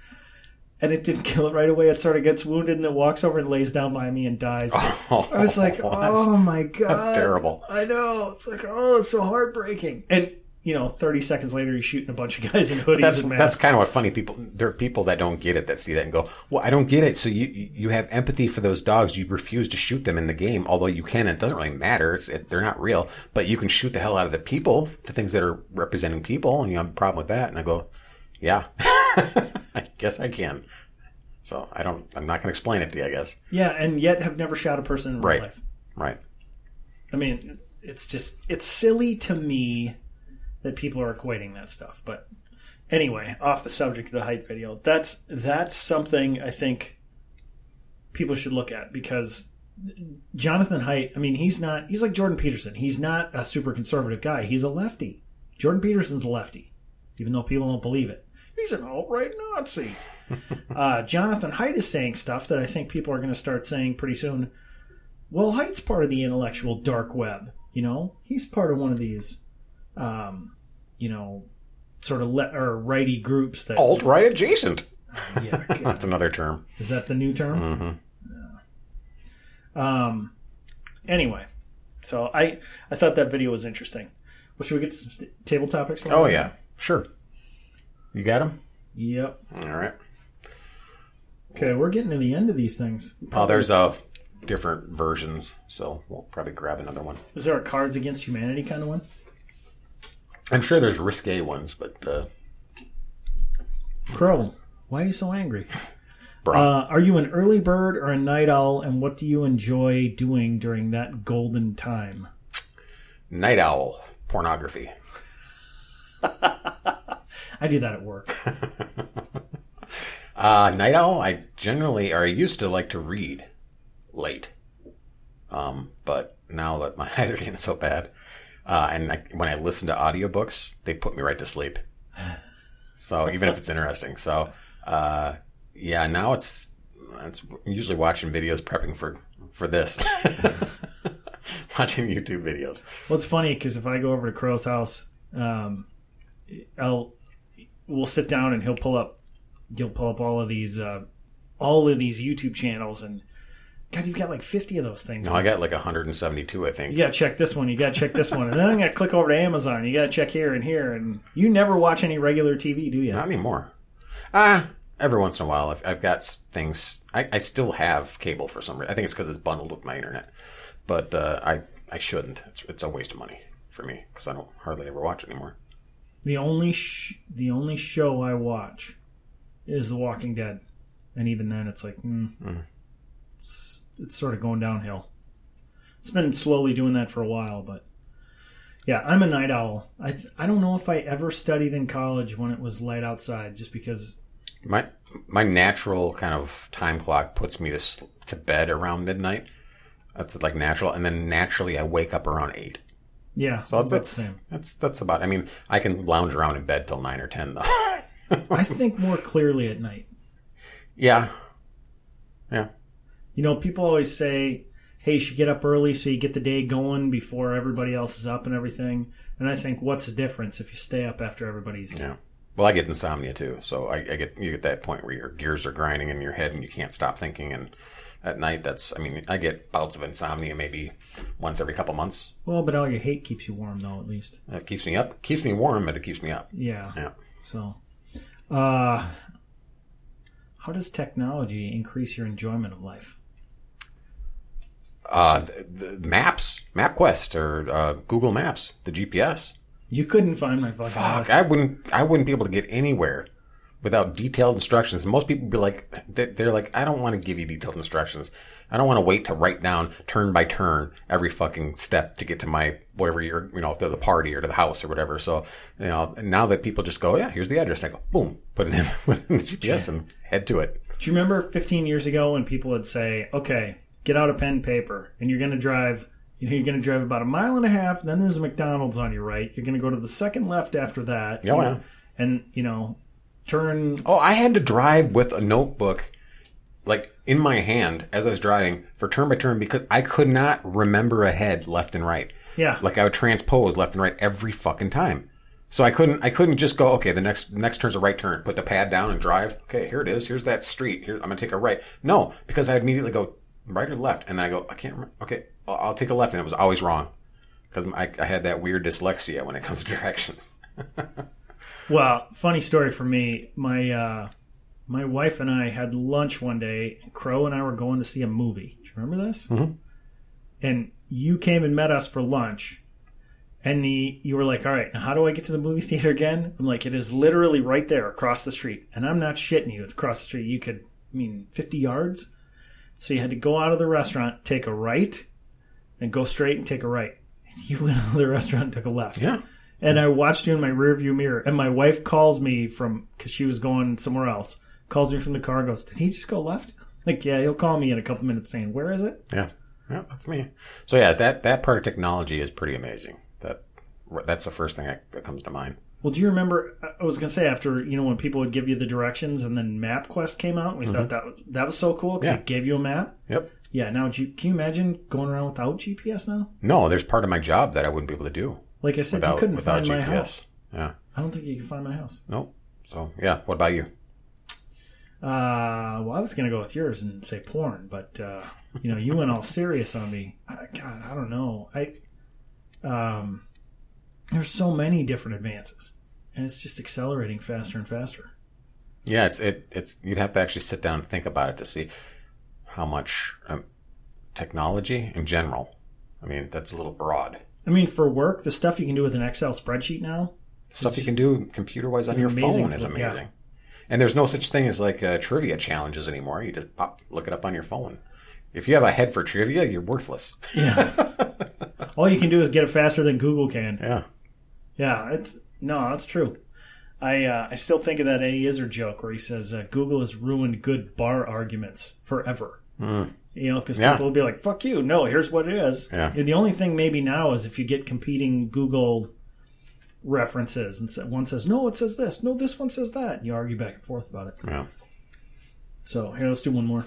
And it didn't kill it right away. It sort of gets wounded and it walks over and lays down by me and dies. Oh, I was like, oh my god, that's terrible. I know. It's like, oh, it's so heartbreaking. And you know, thirty seconds later, he's shooting a bunch of guys in hoodies That's and that's kind of what funny people. There are people that don't get it that see that and go, "Well, I don't get it." So you you have empathy for those dogs. You refuse to shoot them in the game, although you can. It doesn't really matter. It's, it, they're not real, but you can shoot the hell out of the people, the things that are representing people, and you have a problem with that. And I go, "Yeah, I guess I can." So I don't. I'm not going to explain it to you. I guess. yeah, and yet have never shot a person in real Right. life. Right. I mean, it's just it's silly to me that people are equating that stuff. But anyway, off the subject of the Haidt video, that's that's something I think people should look at because Jonathan Haidt. I mean, he's not. He's like Jordan Peterson. He's not a super conservative guy. He's a lefty. Jordan Peterson's a lefty, even though people don't believe it. He's an alt right Nazi. uh, Jonathan Haidt is saying stuff that I think people are going to start saying pretty soon. Well, Haidt's part of the intellectual dark web. You know, he's part of one of these, um, you know, sort of le- or righty groups that. Alt right adjacent. Yeah, That's another term. is that the new term? Mm-hmm. Um. Anyway, so I I thought that video was interesting. Well, should we get some st- table topics? Oh yeah, sure. You got him. Yep. All right. Okay, we're getting to the end of these things. Oh, there's uh different versions, so we'll probably grab another one. Is there a Cards Against Humanity kind of one? I'm sure there's risque ones, but uh, Crow, why are you so angry? Uh, are you an early bird or a night owl, and what do you enjoy doing during that golden time? night owl pornography. I do that at work. Uh, night owl. I generally, or I used to like to read late, um, but now that my eyes are getting so bad, uh, and I, when I listen to audiobooks, they put me right to sleep. So even if it's interesting, so uh, yeah, now it's it's usually watching videos prepping for for this, watching YouTube videos. Well, it's funny because if I go over to Crow's house, um, I'll we'll sit down and he'll pull up he'll pull up all of these uh, all of these YouTube channels and God, you've got like fifty of those things. No, I got like 172, I think. You gotta check this one. You gotta check this one, and then I gotta click over to Amazon. You gotta check here and here, and you never watch any regular TV, do you? Not anymore. Ah, every once in a while, I've, I've got things. I, I still have cable for some reason. I think it's because it's bundled with my internet, but uh, I I shouldn't. It's it's a waste of money for me because I don't hardly ever watch anymore. The only sh- the only show I watch is The Walking Dead, and even then, it's like mm, it's, it's sort of going downhill. It's been slowly doing that for a while, but yeah, I'm a night owl. I th- I don't know if I ever studied in college when it was light outside, just because. My my natural kind of time clock puts me to to bed around midnight. That's like natural, and then naturally I wake up around eight. Yeah, So that's that's that's that's about. I mean, I can lounge around in bed till nine or ten though. I think more clearly at night. yeah, yeah. You know, people always say, hey, you should get up early so you get the day going before everybody else is up and everything. And I think, what's the difference if you stay up after everybody's. Yeah. Well, I get insomnia too, so I, I get you get that point where your gears are grinding in your head and you can't stop thinking. And at night, that's I mean, I get bouts of insomnia maybe once every couple months. Well, but all your hate keeps you warm, though, at least. It keeps me up, keeps me warm, but it keeps me up. Yeah. Yeah. So, uh, how does technology increase your enjoyment of life? Uh, the, the maps, MapQuest or uh, Google Maps, the GPS. You couldn't find my fucking Fuck, house. I wouldn't, I wouldn't be able to get anywhere without detailed instructions. Most people be like, they're, like, I don't want to give you detailed instructions. I don't want to wait to write down turn by turn every fucking step to get to my whatever you're, you know, to the party or to the house or whatever. So, you know, now that people just go, yeah, here's the address. And I go, boom, put it in, put it in the GPS and head to it. Do you remember 15 years ago when people would say, okay, get out a pen and paper and you're going to drive, you know, you're going to drive about a mile and a half, then there's a McDonald's on your right. You're going to go to the second left after that. Oh, yeah. And, you know, turn. Oh, I had to drive with a notebook, like in my hand as I was driving for turn by turn because I could not remember ahead left and right. Yeah. Like I would transpose left and right every fucking time. So I couldn't, I couldn't just go, okay, the next, next turn's a right turn, put the pad down and drive. Okay, here it is. Here's that street. Here, I'm going to take a right. No, because I immediately go right or left. And then I go, I can't remember. Okay, I'll, I'll take a left. And it was always wrong. Because I, I had that weird dyslexia when it comes to directions. Well, funny story for me. My uh, my wife and I had lunch one day. and Crow and I were going to see a movie. Do you remember this? Mm-hmm. And you came and met us for lunch. And the you were like, "All right, now how do I get to the movie theater again?" I'm like, "It is literally right there across the street." And I'm not shitting you. It's across the street. You could, I mean, 50 yards. So you had to go out of the restaurant, take a right, then go straight and take a right. And you went out of the restaurant and took a left. Yeah. And I watched you in my rearview mirror. And my wife calls me from because she was going somewhere else. Calls me from the car. and Goes, did he just go left? Like, yeah, he'll call me in a couple minutes saying, where is it? Yeah, yeah, that's me. So yeah, that that part of technology is pretty amazing. That that's the first thing that, that comes to mind. Well, do you remember? I was gonna say after you know when people would give you the directions and then MapQuest came out, we thought that was, that was so cool because Mm-hmm. Yeah. it gave you a map. Yep. Yeah. Now, can you imagine going around without GPS now? No, there's part of my job that I wouldn't be able to do Like I said, without you couldn't without find GPS. my house. Yeah. I don't think you can find my house. Nope. So yeah. What about you? Uh, well, I was gonna go with yours and say porn, but uh, you know, you went all serious on me. I, God, I don't know. I um, there's so many different advances, and it's just accelerating faster and faster. Yeah, it's it it's you'd have to actually sit down and think about it to see how much um, technology in general. I mean, that's a little broad. I mean, for work, the stuff you can do with an Excel spreadsheet now. Stuff you can do computer wise on your amazing phone is look- yeah. amazing. And there's no such thing as like uh, trivia challenges anymore. You just pop, look it up on your phone. If you have a head for trivia, you're worthless. Yeah. all you can do is get it faster than Google can. Yeah. Yeah, it's no, that's true. I uh, I still think of that Eddie Izzard joke where he says uh, Google has ruined good bar arguments forever. You know, because Yeah. people will be like, "Fuck you!" No, here's what it is. Yeah. The only thing maybe now is if you get competing Google references, and one says no, it says this, no, this one says that, and you argue back and forth about it. Yeah. So here, let's do one more.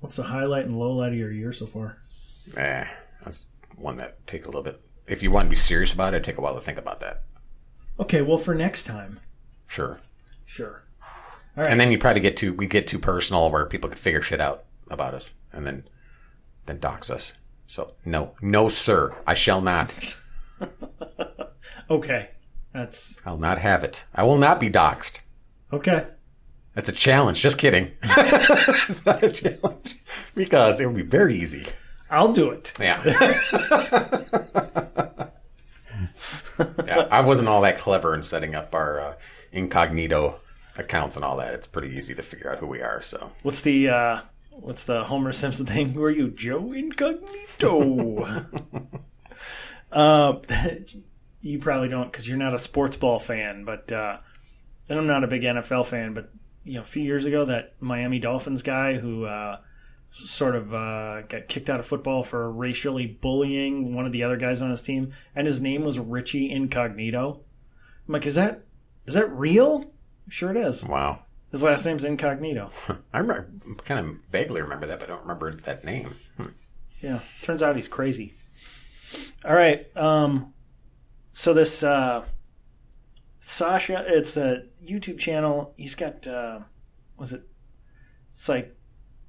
What's the highlight and low light of your year so far? Eh, that's one that take a little bit. If you want to be serious about it, take a while to think about that. Okay, well for next time, Sure. sure. And then you probably get too we get too personal where people can figure shit out about us and then then dox us. So no, no, sir, I shall not. Okay, that's I'll not have it. I will not be doxxed. okay. That's a challenge. Just kidding. it's not a challenge because it would be very easy. I'll do it. Yeah. yeah, I wasn't all that clever in setting up our uh, incognito accounts and all that. It's pretty easy to figure out who we are. So What's the uh what's the Homer Simpson thing? Who are you, Joe Incognito? uh, you probably don't because you're not a sports ball fan, but uh, and I'm not a big NFL fan. But you know, a few years ago, that Miami Dolphins guy who uh, sort of uh, got kicked out of football for racially bullying one of the other guys on his team, and his name was Richie Incognito. I'm like, is that is that real? Sure, it is. wow. His last name's Incognito. I remember, kind of vaguely remember that, but I don't remember that name. Hmm. Yeah, turns out he's crazy. All right. Um, so this uh, Sasha, it's a YouTube channel. He's got uh, was it? It's like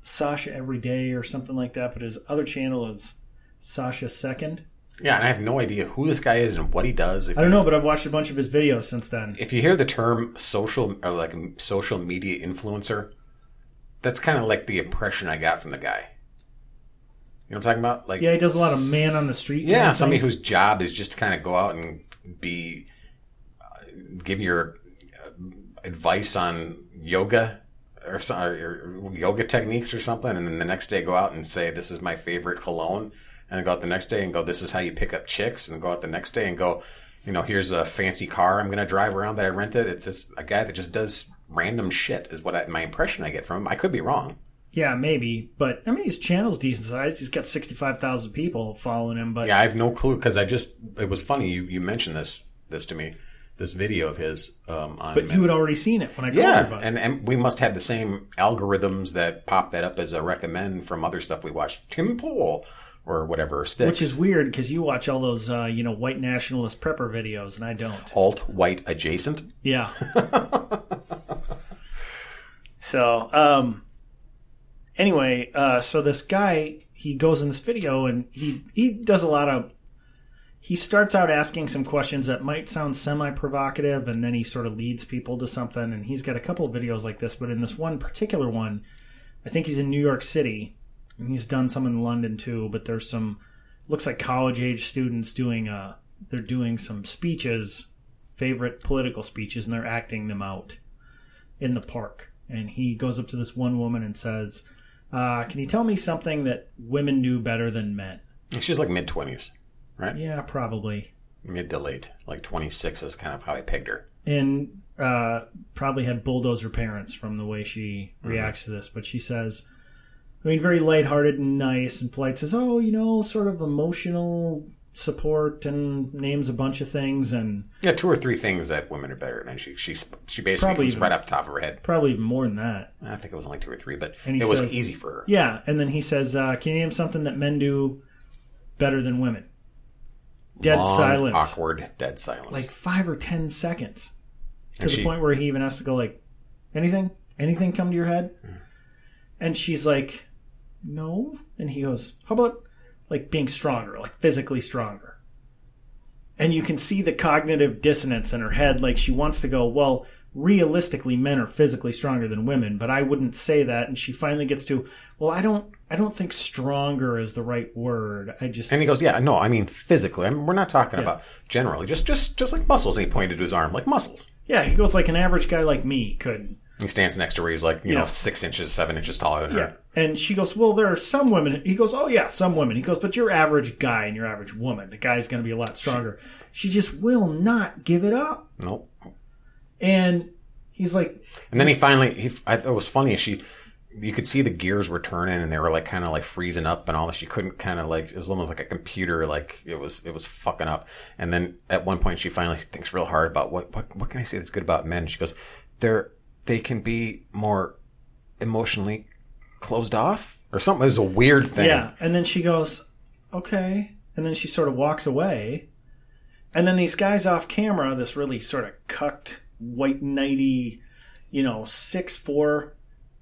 Sasha Every Day or something like that. But his other channel is Sasha Second. Yeah, and I have no idea who this guy is and what he does. I don't know, but I've watched a bunch of his videos since then. If you hear the term social or like social media influencer, that's kind of like the impression I got from the guy. You know what I'm talking about? Like, Yeah, he does a lot of man on the street. Yeah, somebody things. whose job is just to kind of go out and be uh, give your uh, advice on yoga or, or yoga techniques or something, and then the next day go out and say this is my favorite cologne, and then go out the next day and go this is how you pick up chicks, and go out the next day and go, you know, here's a fancy car I'm going to drive around that I rented. It's just a guy that just does random shit is what I, my impression I get from him. I could be wrong. Yeah, maybe, but I mean, his channel's decent sized. He's got sixty five thousand people following him. But Yeah, I have no clue because I just it was funny you, you mentioned this this to me this video of his um, on but you had already seen it when I called yeah about it. and and we must have the same algorithms that pop that up as a recommend from other stuff we watched Tim Pool or whatever sticks Which is weird because you watch all those, uh, you know, white nationalist prepper videos, and I don't. alt white adjacent Yeah. so, um, anyway, uh, so this guy, he goes in this video and he he does a lot of. He starts out asking some questions that might sound semi provocative, and then he sort of leads people to something. And he's got a couple of videos like this, but in this one particular one, I think he's in New York City. And he's done some in London too, but there's some looks like college age students doing uh they're doing some speeches, favorite political speeches, and they're acting them out in the park. And he goes up to this one woman and says, uh, "Can you tell me something that women do better than men?" she's like mid twenties right Yeah, probably. mid to late like twenty six is kind of how I pegged her and uh, probably had bulldozer parents from the way she reacts to this. But she says, I mean, very lighthearted and nice and polite. Says, "Oh, you know, sort of emotional support," and names a bunch of things, and yeah two or three things that women are better than she she she basically comes even- right up the top of her head probably even more than that. I think it was only two or three but And it was says- easy for her Yeah, and then he says, uh, "Can you name something that men do better than women?" Dead Long, silence, awkward dead silence like five or ten seconds, to And the she- point where he even has to go like, "Anything? Anything come to your head?" And she's like, "No," and he goes, "How about like being stronger, like physically stronger?" And you can see the cognitive dissonance in her head. Like she wants to go, well, realistically, men are physically stronger than women, but I wouldn't say that. And she finally gets to, well, I don't, I don't think stronger is the right word. I just, And he goes, "Yeah, no, I mean physically. I mean, we're not talking about generally. Just, just, just like muscles." And he pointed to his arm, like muscles. yeah, he goes like an average guy like me could. He stands next to her. He's like, you know, six inches, seven inches taller than Yeah. her. And she goes, well, there are some women. He goes, oh yeah, some women. He goes, but your average guy and your average woman, the guy's going to be a lot stronger. She just will not give it up. Nope. And he's like, And then he finally, he, I it was funny. She, you could see the gears were turning and they were like kind of like freezing up and all this. She couldn't kind of like it was almost like a computer, like it was it was fucking up. And then at one point she finally thinks real hard about what what what can I say that's good about men? She goes, they're they can be more emotionally closed off or something. It was a weird thing. Yeah, and then she goes, "Okay," and then she sort of walks away, and then these guys off camera, this really sort of cucked, white knighty, you know, six four,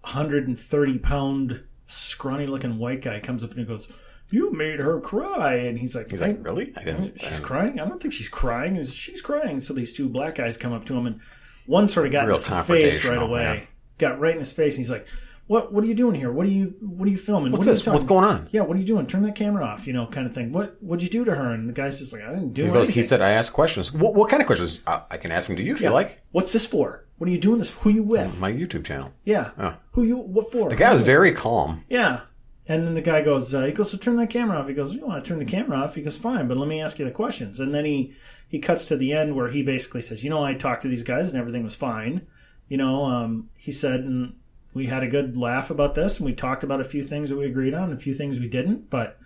hundred and thirty pound, scrawny looking white guy comes up and he goes. You made her cry, and he's like, He's like, really? I didn't. I She's didn't- crying. I don't think she's crying. She's crying. So these two black guys come up to him, and one sort of got in his face right away. yeah. Got right in his face, and he's like, "What? What are you doing here? What are you? What are you filming? What's what this? What's going on? Yeah, what are you doing? Turn that camera off, you know, kind of thing. What What'd you do to her?" And the guy's just like, "I didn't do He goes. anything." He said, "I asked questions. What, what kind of questions? Uh, I can ask them to you if you like. "What's this for? What are you doing this? Who you with? My YouTube channel." yeah, Oh. who you? What for?" The guy was very calm. Yeah. And then the guy goes, uh, he goes, so turn that camera off. He goes, you want to turn the camera off? He goes, fine, but let me ask you the questions. And then he, he cuts to the end where he basically says, you know, I talked to these guys and everything was fine. You know, um, he said, and we had a good laugh about this and we talked about a few things that we agreed on, a few things we didn't, but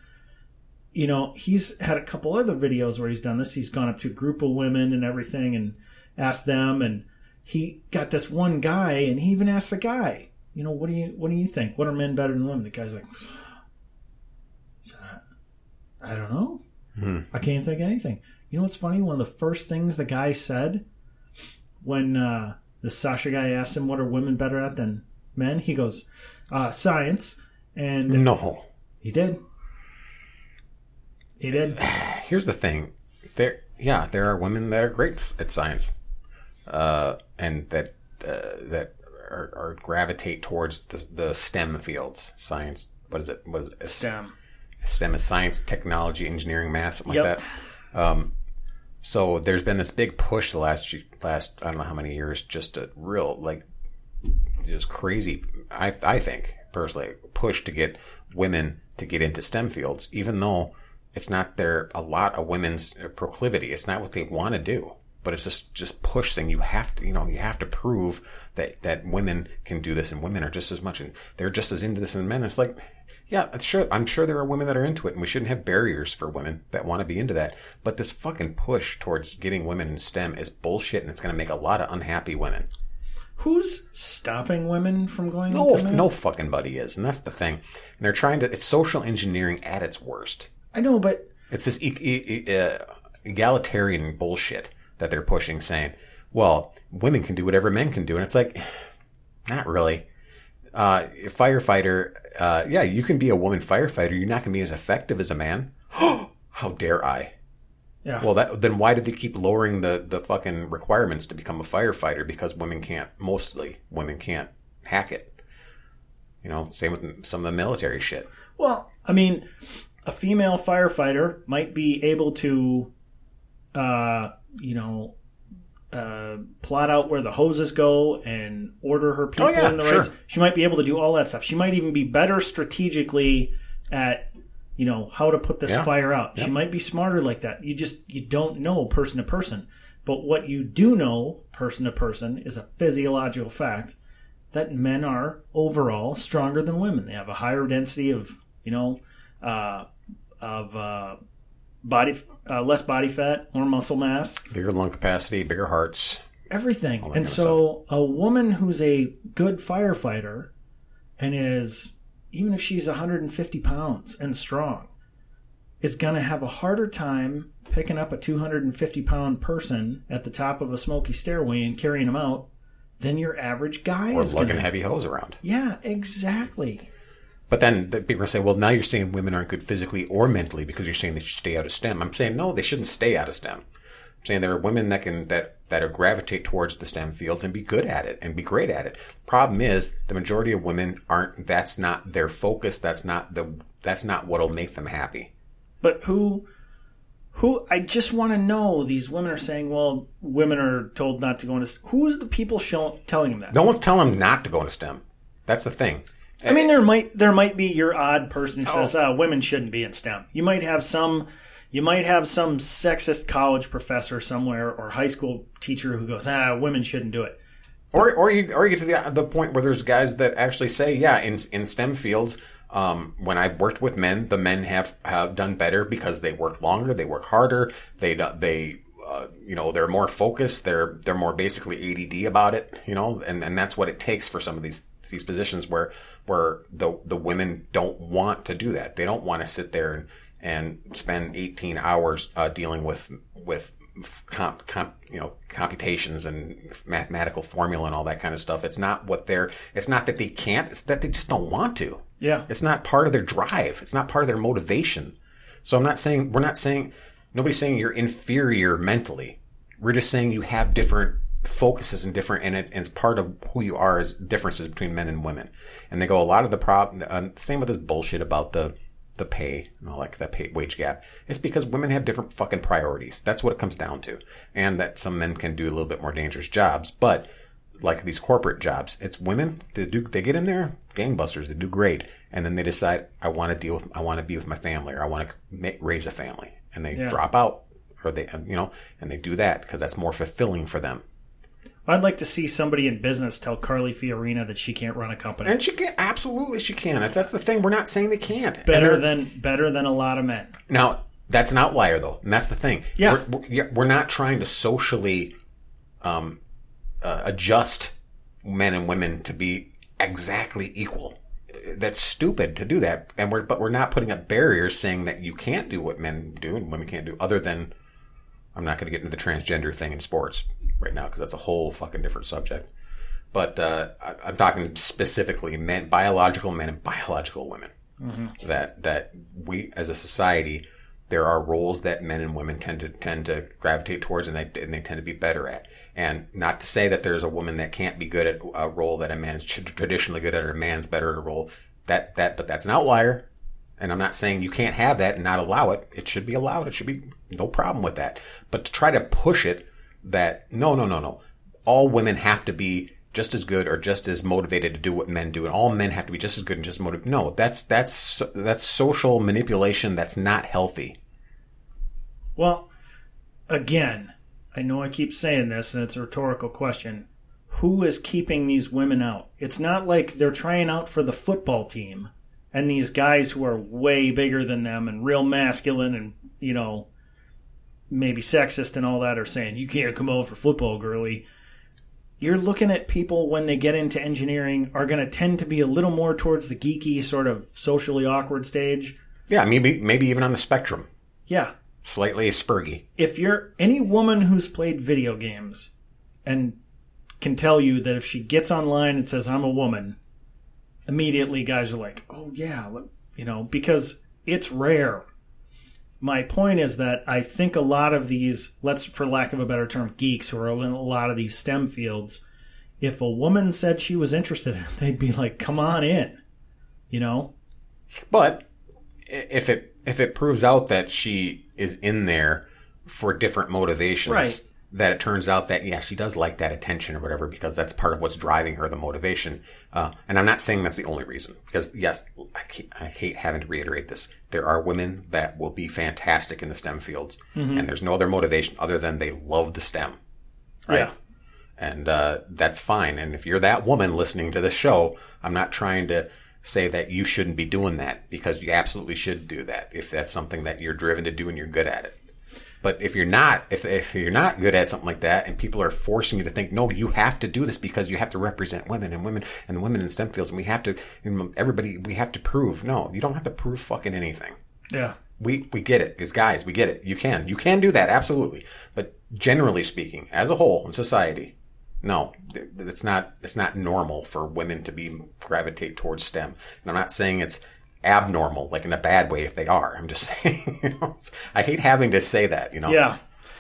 you know, he's had a couple other videos where he's done this. He's gone up to a group of women and everything and asked them and he got this one guy and he even asked the guy, you know, what do you what do you think? What are men better than women? The guy's like I don't know. I can't think of anything. You know what's funny? One of the first things the guy said when uh, the Sasha guy asked him, "What are women better at than men?" He goes, uh, "Science," and No. he did. He did. Here's the thing. There, yeah, there are women that are great at science, uh, and that uh, that are, are gravitate towards the, the STEM fields. Science. What is it? What is it? Damn. STEM is science, technology, engineering, math, something Yep. like that. Um, so there's been this big push the last last I don't know how many years, just a real like just crazy. I I think personally push to get women to get into STEM fields, even though it's not their a lot of women's proclivity. It's not what they want to do. But it's just just push saying you have to you know you have to prove that that women can do this and women are just as much and they're just as into this as men. It's like yeah, I'm sure. I'm sure there are women that are into it, and we shouldn't have barriers for women that want to be into that. But this fucking push towards getting women in STEM is bullshit, and it's going to make a lot of unhappy women. Who's stopping women from going No, into no fucking buddy is, and that's the thing. And they're trying to. It's social engineering at its worst. I know, but It's this e- e- e- uh, egalitarian bullshit that they're pushing, saying, "Well, women can do whatever men can do," and it's like, not really. Uh, firefighter, uh, yeah, you can be a woman firefighter. You're not going to be as effective as a man. How dare I? yeah. Well, that then why did they keep lowering the the fucking requirements to become a firefighter? Because women can't. Mostly, women can't hack it. You know, same with some of the military shit. Well, I mean, a female firefighter might be able to, uh, you know, uh, plot out where the hoses go and order her people Oh, yeah, in the sure. right. She might be able to do all that stuff. She might even be better strategically at, you know, how to put this Yeah. fire out. She might be smarter like that. You just you don't know person to person. But what you do know person to person is a physiological fact that men are overall stronger than women. They have a higher density of, you know, uh, of uh, body, uh, less body fat, more muscle mass, Bigger lung capacity, bigger hearts. everything. And kind of so, a woman who's a good firefighter and is, even if she's 150 pounds and strong, is going to have a harder time picking up a 250 pound person at the top of a smoky stairway and carrying him out than your average guy or is lugging to. heavy hose around. Yeah, exactly. But then the people say, well, now you're saying women aren't good physically or mentally because you're saying they should stay out of STEM. I'm saying no, they shouldn't stay out of STEM. I'm saying there are women that can that that are gravitate towards the STEM fields and be good at it and be great at it. Problem is, the majority of women aren't. That's not their focus. That's not the. That's not what'll make them happy. But who, who? I just want to know. These women are saying, "Well, women are told not to go into." Stem who's the people showing telling them that? No one's telling them not to go into STEM. That's the thing. I mean, there might there might be your odd person who says, Oh. "Ah, women shouldn't be in STEM." You might have some. You might have some sexist college professor somewhere or high school teacher who goes, "Ah, women shouldn't do it." Or, or you, or you get to the, the point where there's guys that actually say, yeah, in in STEM fields, um, when I've worked with men, the men have, have done better because they work longer, they work harder, they they uh, you know they're more focused, they're they're more basically ADD about it, you know, and and that's what it takes for some of these these positions where where the the women don't want to do that. They don't want to sit there and and spend 18 hours uh, dealing with with comp, comp, you know computations and mathematical formula and all that kind of stuff. It's not what they're. It's not that they can't. It's that they just don't want to. Yeah. It's not part of their drive. It's not part of their motivation. So I'm not saying we're not saying nobody's saying you're inferior mentally. We're just saying you have different focuses and different, and, it, and it's part of who you are is differences between men and women. And they go a lot of the problem. Uh, same with this bullshit about the the pay, you know, like the pay wage gap. It's because women have different fucking priorities. That's what it comes down to. And that some men can do a little bit more dangerous jobs, but like these corporate jobs, it's women. They do, they get in there, gangbusters. They do great, and then they decide, I want to deal with, I want to be with my family, or I want to make, raise a family, and they yeah. drop out, or they, you know, and they do that because that's more fulfilling for them. I'd like to see somebody in business tell Carly Fiorina that she can't run a company. And she can absolutely she can. That's, that's the thing. We're not saying they can't. Better than better than a lot of men. Now that's an outlier though, and that's the thing. Yeah, we're, we're, we're not trying to socially um, uh, adjust men and women to be exactly equal. That's stupid to do that, and we're but we're not putting up barriers saying that you can't do what men do and women can't do, other than I'm not going to get into the transgender thing in sports right now because that's a whole fucking different subject. But uh, I, am talking specifically men, biological men and biological women. Mm-hmm. That that we as a society, there are roles that men and women tend to tend to gravitate towards, and they and they tend to be better at. And not to say that there's a woman that can't be good at a role that a man's traditionally good at, or a man's better at a role. That that, but that's an outlier. And I'm not saying you can't have that and not allow it. It should be allowed. It should be no problem with that. But to try to push it that no, no, no, no. All women have to be just as good or just as motivated to do what men do, and all men have to be just as good and just motivated. No, that's that's that's social manipulation. That's not healthy. Well, again, I know I keep saying this, and it's a rhetorical question. Who is keeping these women out? It's not like they're trying out for the football team, and these guys who are way bigger than them and real masculine and you know maybe sexist and all that are saying you can't come over for football, girly. You're looking at people when they get into engineering are going to tend to be a little more towards the geeky sort of socially awkward stage. Yeah, maybe maybe even on the spectrum. Yeah, slightly spurgy. If you're any woman who's played video games and can tell you that if she gets online and says I'm a woman, immediately guys are like, "Oh yeah, you know," because it's rare my point is that I think a lot of these, let's for lack of a better term, geeks who are in a lot of these STEM fields, if a woman said she was interested, they'd be like, "Come on in," you know. But if it if it proves out that she is in there for different motivations, right that it turns out that yeah she does like that attention or whatever because that's part of what's driving her the motivation. Uh, and i'm not saying that's the only reason because yes I, I, hate having to reiterate this. There are women that will be fantastic in the stem fields mm-hmm. and there's no other motivation other than they love the stem right? Yeah. and uh, that's fine. And if you're that woman listening to the show i'm not trying to say that you shouldn't be doing that because you absolutely should do that if that's something that you're driven to do and you're good at it but if you're not, if, if you're not good at something like that and people are forcing you to think, no, you have to do this because you have to represent women and women and women in STEM fields and we have to, everybody, we have to prove. No, you don't have to prove fucking anything. Yeah. We, we get it. As guys, we get it. You can. You can do that. Absolutely. But generally speaking, as a whole in society, no, it's not, it's not normal for women to be gravitate towards STEM. And I'm not saying it's, abnormal, like in a bad way if they are. I'm just saying. You know, I hate having to say that. You know. Yeah.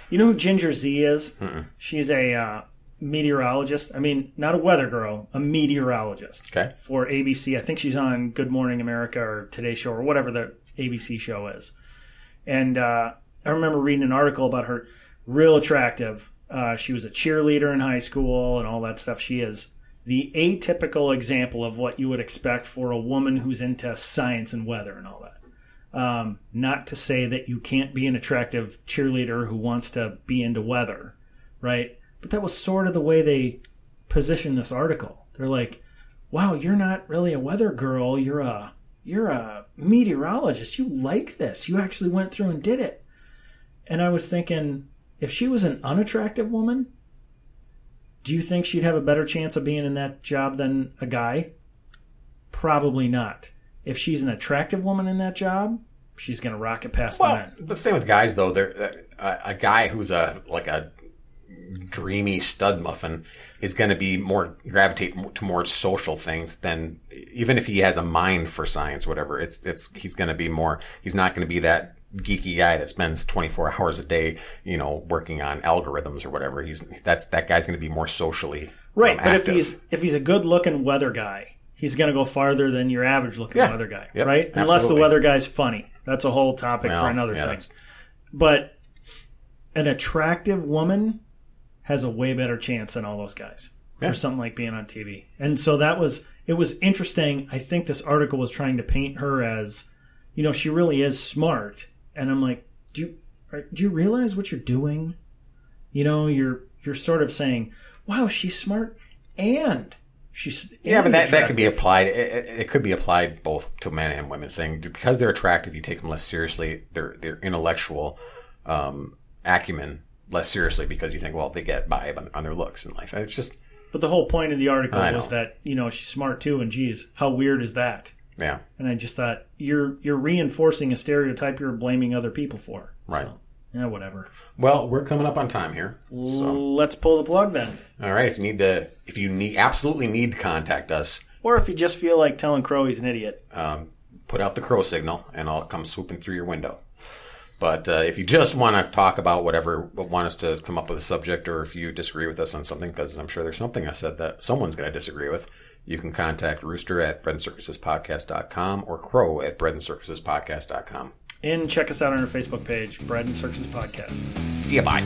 You know who Ginger Zee is? Mm-mm. She's a uh, meteorologist. I mean, not a weather girl, a meteorologist. Okay. For ABC, I think she's on Good Morning America or Today Show or whatever the ABC show is. And uh, I remember reading an article about her. Real attractive. Uh, she was a cheerleader in high school and all that stuff. She is the atypical example of what you would expect for a woman who's into science and weather and all that. Um, not to say that you can't be an attractive cheerleader who wants to be into weather, right? But that was sort of the way they positioned this article. They're like, "Wow, you're not really a weather girl. You're a you're a meteorologist. You like this. You actually went through and did it." And I was thinking, if she was an unattractive woman, do you think she'd have a better chance of being in that job than a guy? Probably not. If she's an attractive woman in that job, she's going to rock it past Well, the men. but same with guys though. There, uh, a guy who's a like a dreamy stud muffin is going to be more gravitate to more social things than even if he has a mind for science, whatever. It's it's he's going to be more. He's not going to be that geeky guy that spends 24 hours a day, you know, working on algorithms or whatever. He's that's that guy's going to be more socially Right, um, but if he's if he's a good looking weather guy, he's going to go farther than your average looking Yeah. weather guy, Yep, right? Unless the weather guy's funny. That's a whole topic Well, for another yeah, thing. But an attractive woman has a way better chance than all those guys Yeah. for something like being on TV. And so that was it was interesting. I think this article was trying to paint her as, you know, she really is smart. And I'm like, do you are, do you realize what you're doing? You know, you're you're sort of saying, "Wow, she's smart and she's Yeah, but and that, that could be applied. It, it- it could be applied both to men and women, saying because they're attractive, you take them less seriously. Their their intellectual um, acumen less seriously because you think, well, they get by on, on their looks in life. It's just, But the whole point of the article was that you know she's smart too, and geez, how weird is that? Yeah, And I just thought you're you're reinforcing a stereotype you're blaming other people for. Right. So, yeah, whatever. Well, we're coming up on time here. So, Let's pull the plug then. all right. If you need to, if you need absolutely need to contact us, Or if you just feel like telling Crow he's an idiot. um, put out the crow signal, and I'll come swooping through your window. But uh, if you just want to talk about whatever, want us to come up with a subject, or if you disagree with us on something, because I'm sure there's something I said that someone's going to disagree with, you can contact Rooster at breadandcircusespodcast.com or Crow at breadandcircusespodcast.com. And check us out on our Facebook page, Bread and Circuses Podcast. See you, bye.